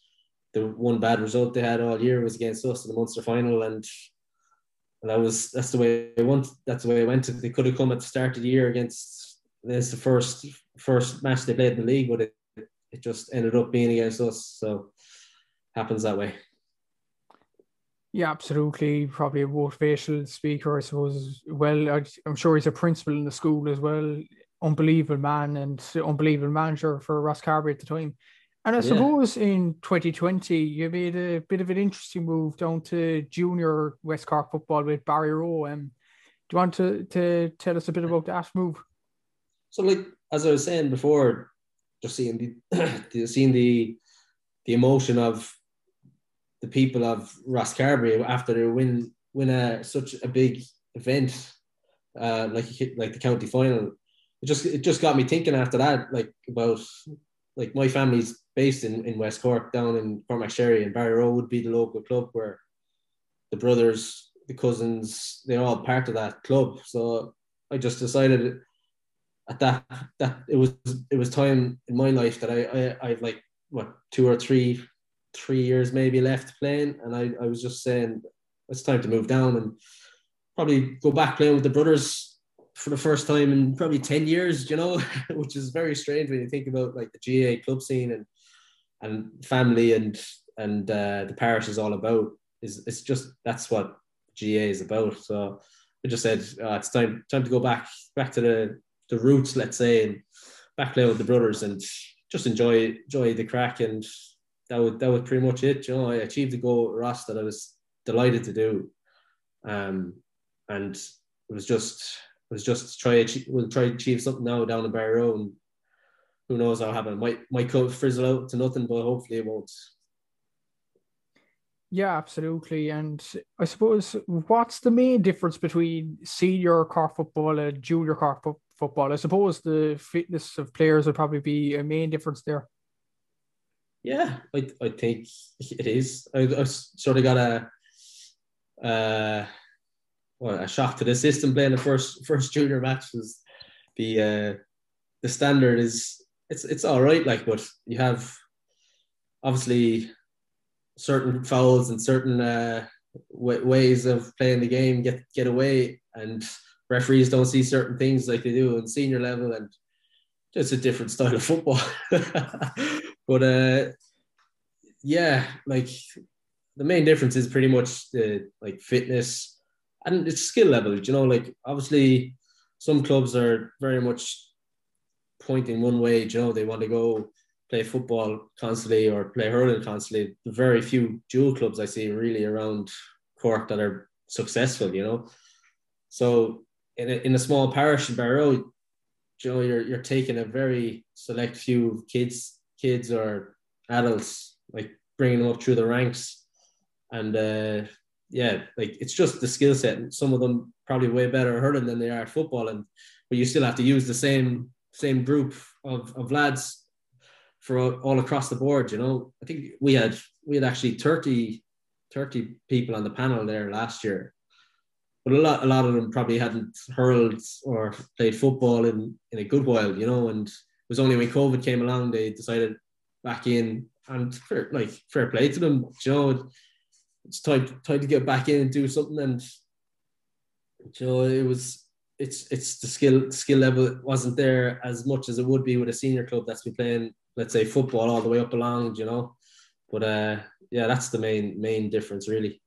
the one bad result they had all year was against us in the Munster final, and and that was that's the way it went. That's the way it went. They could have come at the start of the year against this the first first match they played in the league, but it it just ended up being against us. So happens that way. Yeah, absolutely. Probably a motivational speaker, I suppose. Well, I, am sure he's a principal in the school as well. Unbelievable man and unbelievable manager for Rosscarbery at the time. And I yeah. suppose in 2020, you made a bit of an interesting move down to junior West Cork football with Barryroe. Um, do you want to, to tell us a bit about that move? So, like as I was saying before, just seeing the seeing the the emotion of the people of Rosscarbery after they win win a such a big event uh, like like the county final. It just it just got me thinking after that, like about like my family's based in, in West Cork, down in Courtmacsherry, and Barry would be the local club where the brothers, the cousins, they're all part of that club. So I just decided at that that it was it was time in my life that I I I've like what two or three three years maybe left playing, and I I was just saying it's time to move down and probably go back playing with the brothers for the first time in probably 10 years, you know, which is very strange when you think about like the GAA club scene and and family and and uh, the parish is all about. Is it's just that's what GAA is about. So I just said uh, it's time time to go back back to the the roots, let's say, and back play with the brothers and just enjoy enjoy the crack and that was that was pretty much it. You know, I achieved the goal Ross that I was delighted to do. Um, and it was just was just try achieve, we'll try to achieve something now down in Barryroe and who knows how happen. Might might could frizzle out to nothing, but hopefully it won't. Yeah, absolutely. And I suppose what's the main difference between senior car football and junior car fo- football? I suppose the fitness of players would probably be a main difference there. Yeah, I, I think it is. I, I sort of got a uh, well, a shock to the system playing the first first junior match was the uh, the standard is it's it's all right like but you have obviously certain fouls and certain uh, w- ways of playing the game get get away and referees don't see certain things like they do in senior level and just a different style of football. But uh yeah like the main difference is pretty much the like fitness and it's skill level. You know, like obviously some clubs are very much pointing one way. You know, they want to go play football constantly or play hurling constantly. Very few dual clubs I see really around Cork that are successful. You know, so in a, in a small parish in Barryroe, you know, you're you're taking a very select few kids, kids or adults, like bringing them up through the ranks, and uh, yeah, like it's just the skill set. Some of them probably way better at hurling than they are at football, and but you still have to use the same same group of, of lads for all, all across the board. You know, I think we had we had actually thirty 30 people on the panel there last year. But a lot, a lot of them probably hadn't hurled or played football in, in a good while, you know, and it was only when COVID came along they decided back in and fair, like fair play to them, you know, it's time, time to get back in and do something. And you know, it was it's it's the skill skill level wasn't there as much as it would be with a senior club that's been playing, let's say, football all the way up along, you know. But uh, yeah, that's the main main difference, really.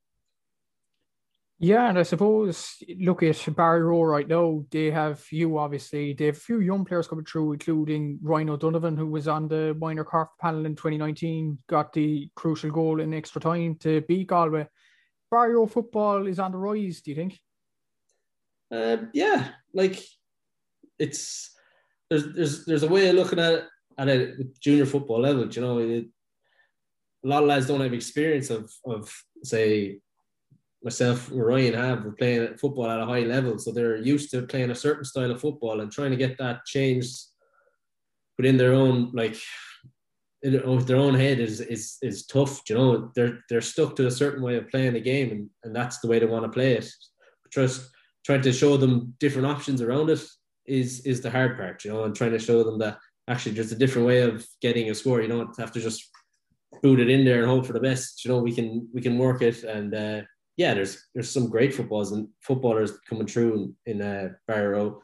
Yeah, and I suppose look at Barryroe right now. They have you obviously. They have a few young players coming through, including Ryan O'Donovan, who was on the minor Cork panel in 2019, got the crucial goal in extra time to beat Galway. Barryroe football is on the rise. Do you think? Uh, yeah, like it's there's there's there's a way of looking at it at a junior football level. You know, it, a lot of lads don't have experience of of say myself Ryan have been playing football at a high level, so they're used to playing a certain style of football and trying to get that changed within their own like with their own head is is is tough. You know, they're they're stuck to a certain way of playing the game, and, and that's the way they want to play it. Just trying to show them different options around it is is the hard part. You know, and trying to show them that actually there's a different way of getting a score. You don't have to just boot it in there and hope for the best. You know, we can we can work it and. Uh, yeah, there's there's some great footballs and footballers coming through in, in uh, Barryroe.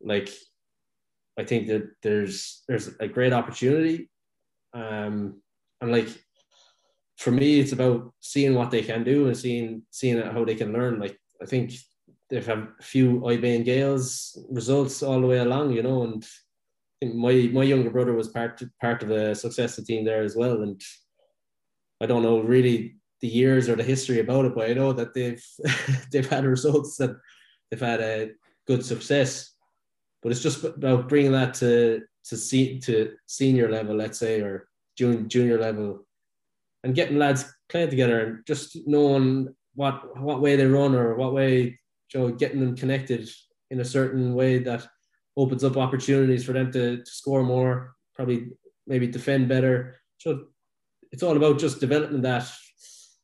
Like, I think that there's there's a great opportunity, um, and like for me, it's about seeing what they can do and seeing seeing how they can learn. Like, I think they've had a few Iban Gales results all the way along, you know, and my my younger brother was part part of a successful team there as well, and I don't know really the years or the history about it, but I know that they've they've had results and they've had a good success. But it's just about bringing that to to see to senior level, let's say, or junior junior level, and getting lads playing together and just knowing what what way they run or what way you know getting them connected in a certain way that opens up opportunities for them to, to score more, probably maybe defend better. So it's all about just developing that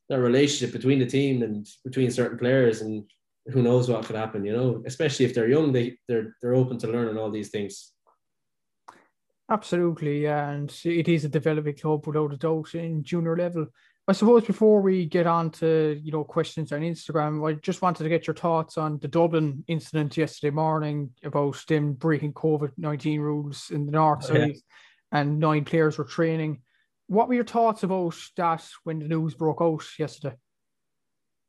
that relationship between the team and between certain players and who knows what could happen, you know, especially if they're young, they they're they're open to learning all these things. Absolutely, yeah. and it is a developing club without a doubt in junior level. I suppose before we get on to you know questions on Instagram, I just wanted to get your thoughts on the Dublin incident yesterday morning about them breaking COVID nineteen rules in the north side, yeah. and nine players were training. What were your thoughts about that when the news broke out yesterday?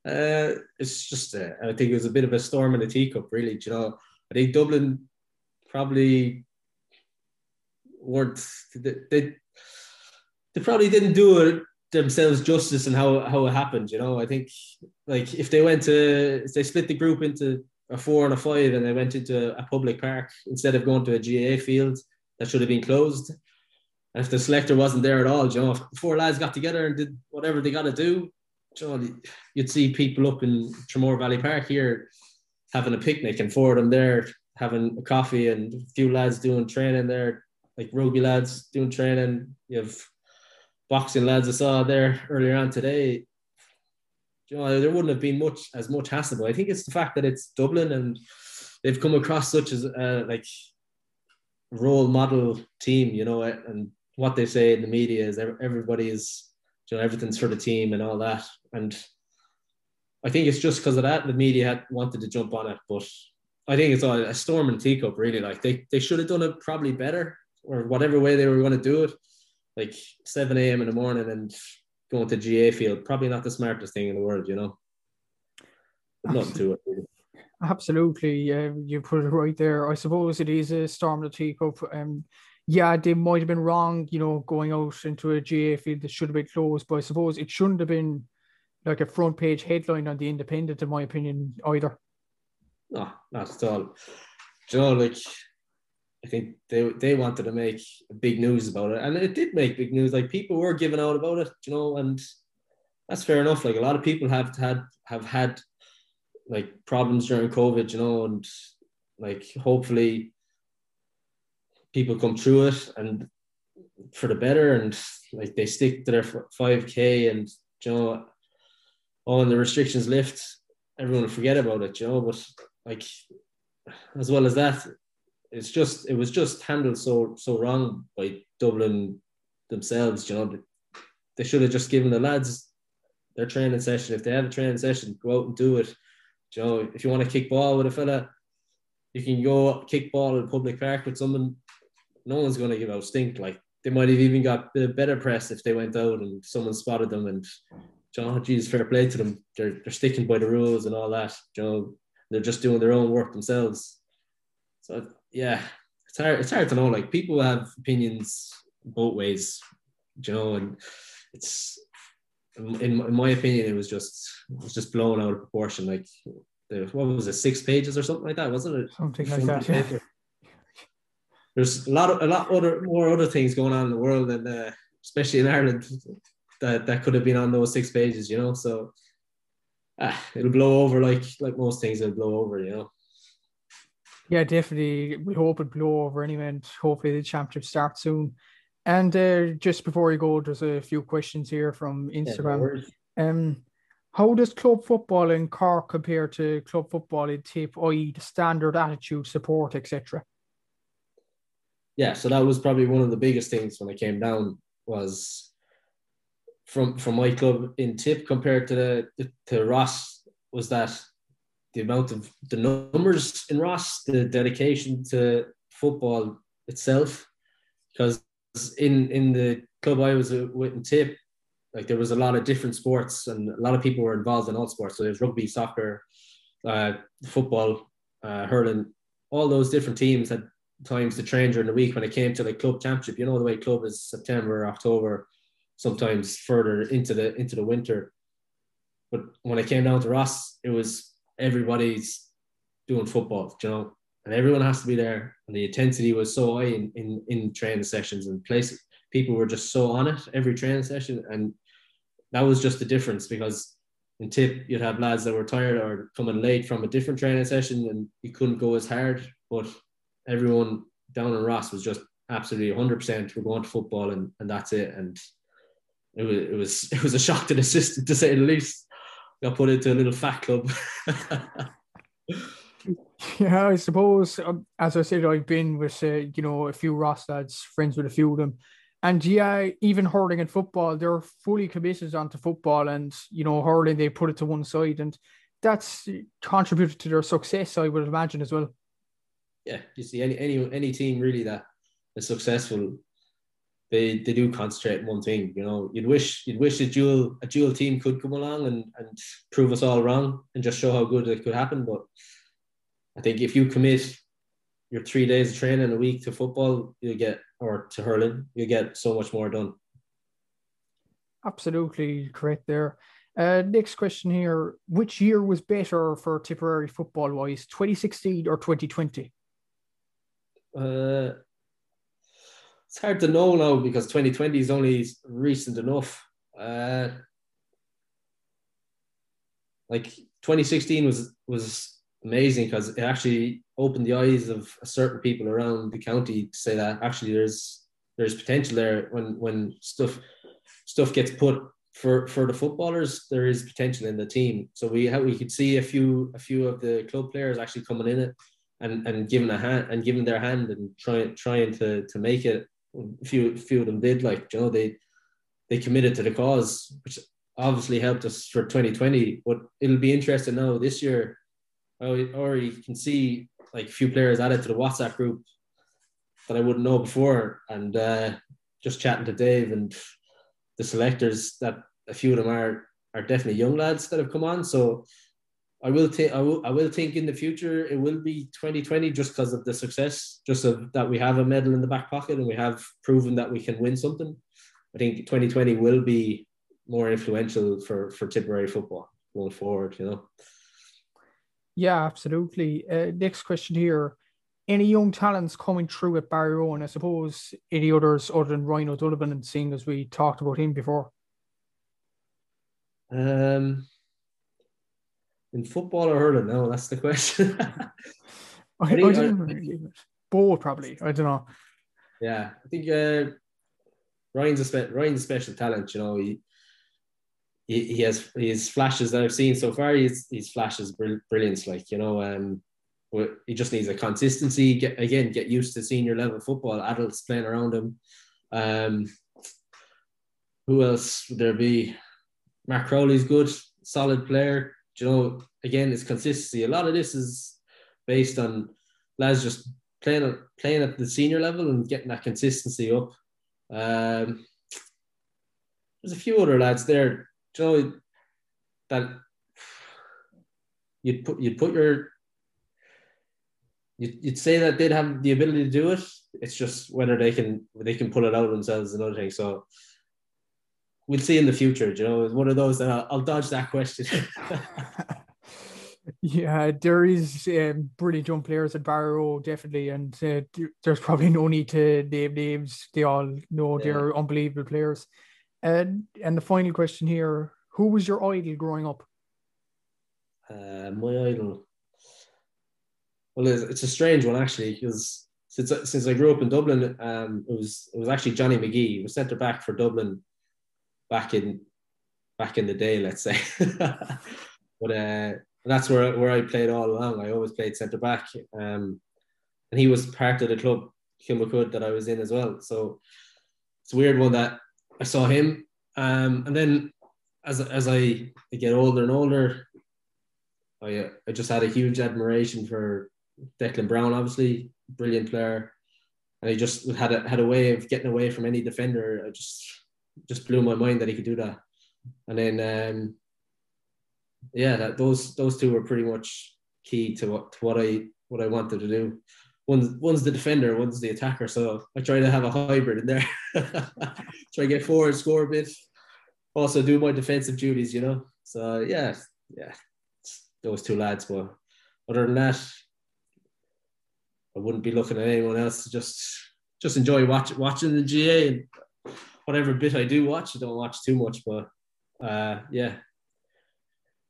Uh, it's just, uh, I think it was a bit of a storm in the teacup, really. you know, I think Dublin probably weren't they, they, probably didn't do it themselves justice in how how it happened. You know, I think like if they went to if they split the group into a four and a five and they went into a public park instead of going to a GAA field that should have been closed, and if the selector wasn't there at all, you know, if four lads got together and did whatever they got to do, you know, you'd see people up in Tramore Valley Park here having a picnic and four of them there having a coffee and a few lads doing training there, like rugby lads doing training. You have boxing lads I saw there earlier on today. You know, there wouldn't have been much as much hassle. But I think it's the fact that it's Dublin and they've come across such as uh, like role model team, you know, and what they say in the media is everybody is, you know, everything's for the team and all that. And I think it's just because of that the media had wanted to jump on it, but I think it's a storm in teacup. Really, like they they should have done it probably better or whatever way they were going to do it. Like seven a.m. in the morning and going to GAA field, probably not the smartest thing in the world, you know. Nothing to it. Really. Absolutely, you put it right there. I suppose it is a storm in the teacup. Um, yeah, they might have been wrong, you know, going out into a GAA field that should have been closed, but I suppose it shouldn't have been like a front page headline on the Independent, in my opinion, either. No, not at all. you know, like I think they they wanted to make big news about it, and it did make big news. Like people were giving out about it, you know, and that's fair enough. Like a lot of people have had have had like problems during COVID, you know, and like hopefully people come through it and for the better and like they stick to their 5k and you know and the restrictions lift, everyone will forget about it, you know. But like, as well as that, it's just it was just handled so so wrong by Dublin themselves. You know, they should have just given the lads their training session. If they have a training session, go out and do it. You know, if you want to kick ball with a fella, you can go kick ball in a public park with someone. No one's going to give out stink. Like they might have even got a better press if they went out and someone spotted them and John, geez, fair play to them. They're they're sticking by the rules and all that. You know, they're just doing their own work themselves. So yeah, it's hard. It's hard to know. Like people have opinions both ways, you know, and it's in, in my opinion, it was just it was just blown out of proportion. Like the, what was it, six pages or something like that, wasn't it? Something like that. Yeah. There's a lot of a lot other more other things going on in the world, and uh, especially in Ireland, that that could have been on those six pages, you know. So ah, it'll blow over like like most things. It'll blow over, you know. Yeah, definitely. We hope it blow over anyway, and hopefully the championship starts soon. And uh, just before you go, there's a few questions here from Instagram. Yeah, um, how does club football in Cork compare to club football in Tip, i.e., the standard attitude, support, etc.? Yeah, so that was probably one of the biggest things when I came down was from from my club in Tip compared to the to Ross was that the amount of the numbers in Ross, the dedication to football itself, because in in the club I was with in Tip, like there was a lot of different sports and a lot of people were involved in all sports. So there's rugby, soccer, uh, football, uh, hurling, all those different teams had times to train during the week when it came to like club championship. You know the way club is September, October, sometimes further into the into the winter. But when I came down to Ross, it was everybody's doing football, you know, and everyone has to be there. And the intensity was so high in in, in training sessions and places. People were just so on it every training session, and that was just the difference because in tip you'd have lads that were tired or coming late from a different training session and you couldn't go as hard but everyone down in Ross was just absolutely 100% we're going to football and, and that's it and it was it was it was a shock to the system to say the least. Got put into a little fat club. yeah, I suppose um, as I said, I've been with uh, you know a few Ross lads, friends with a few of them, and yeah, even hurling and football, they're fully committed onto football, and you know hurling they put it to one side, and that's contributed to their success, I would imagine as well. Yeah, you see any any any team really that is successful they they do concentrate on one thing. You know, you'd wish you'd wish a dual a dual team could come along and, and prove us all wrong and just show how good it could happen. But I think if you commit your three days of training a week to football, you get or to hurling, you get so much more done. Absolutely correct there. Uh, next question here: Which year was better for Tipperary football wise, 2016 or 2020? Uh, it's hard to know now because 2020 is only recent enough. Uh, like 2016 was was amazing because it actually opened the eyes of certain people around the county to say that actually there's there's potential there when when stuff stuff gets put for for the footballers there is potential in the team so we we could see a few a few of the club players actually coming in it and and giving a hand and giving their hand and trying trying to to make it. Few few of them did like you know they they committed to the cause which obviously helped us for 2020 but it'll be interesting now this year or you can see like a few players added to the whatsapp group that i wouldn't know before. And uh, just chatting to dave and the selectors that a few of them are are definitely young lads that have come on. So I will think I will I will think in the future it will be 2020 just because of the success, just of that we have a medal in the back pocket and we have proven that we can win something. I think 2020 will be more influential for for Tipperary football going forward. You know. Yeah, absolutely. Uh, next question here: Any young talents coming through at Barry Barryroe? I suppose any others other than Ryan O'Donovan, and seeing as we talked about him before. Um in football or hurling? No, that's the question. I, think, I, I both probably. I don't know. Yeah, I think uh, Ryan's a spe- Ryan's a special talent. You know, he he, he has his flashes that I've seen so far. He's he's flashes brilliance. Like you know, um, he just needs a consistency. Get again, get used to senior level football. Adults playing around him. Um, who else would there be? Mark Crowley's good, solid player. You know, again, it's consistency. A lot of this is based on lads just playing playing at the senior level and getting that consistency up. Um, there's a few other lads there, you know, that you'd put you'd put your you'd, you'd say that they'd have the ability to do it. It's just whether they can they can pull it out themselves. Another thing. So we'll see in the future. You know, it's one of those that I'll, I'll dodge that question. yeah, there is um, brilliant young players at Barryroe, definitely, and uh, there's probably no need to name names. They all know yeah. they're unbelievable players. And and the final question here: Who was your idol growing up? Uh, my idol. Well, it's, it's a strange one actually because since since I grew up in Dublin, um, it was it was actually Johnny Magee. He was centre back for Dublin back in back in the day, let's say. but uh, that's where where I played all along. I always played centre back, um, and he was part of the club Kilmacud that I was in as well. So it's a weird one that I saw him, um, and then as as I get older and older, I I just had a huge admiration for Declan Browne, Obviously, brilliant player, and he just had a had a way of getting away from any defender. I just just blew my mind that he could do that. And then, um, yeah, that those those two were pretty much key to what to what I what I wanted to do. One's one's the defender, one's the attacker. So I try to have a hybrid in there. try to get forward, score a bit, also do my defensive duties. You know. So yeah, yeah, those two lads. But other than that, I wouldn't be looking at anyone else. To just just enjoy watch, watching the GAA and whatever bit I do watch, I don't watch too much, but uh, yeah,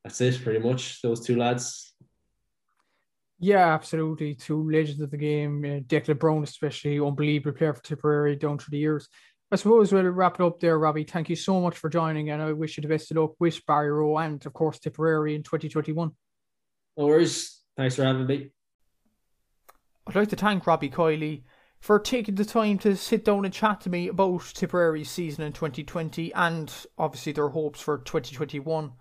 that's it pretty much. Those two lads. Yeah, absolutely. Two legends of the game. Uh, Declan Browne, especially, unbelievable player for Tipperary down through the years. I suppose we'll wrap it up there, Robbie. Thank you so much for joining, and I wish you the best of luck with Barryroe and, of course, Tipperary in 2021. No worries. Thanks for having me. I'd like to thank Robbie Kiely for taking the time to sit down and chat to me about Tipperary's season in 2020 and obviously their hopes for 2021.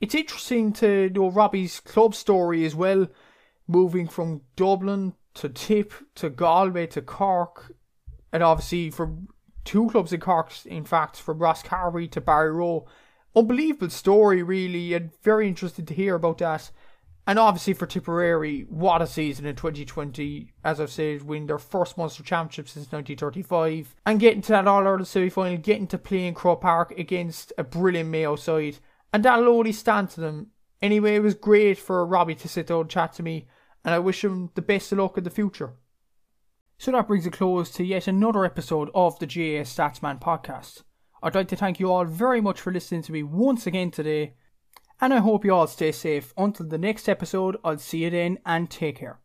It's interesting to know Robbie's club story as well, moving from Dublin to Tip to Galway to Cork, and obviously from two clubs in Cork, in fact, from Rosscarbery to Barryroe. Unbelievable story, really, and very interested to hear about that. And obviously for Tipperary, what a season in 2020. As I've said, win their first Munster Championship since 1935. And getting to that All Ireland semi final, getting to play in Croke Park against a brilliant Mayo side. And that'll only stand to them. Anyway, it was great for Robbie to sit down and chat to me. And I wish him the best of luck in the future. So that brings a close to yet another episode of the GAA Statsman podcast. I'd like to thank you all very much for listening to me once again today and I hope you all stay safe. Until the next episode, I'll see you then and take care.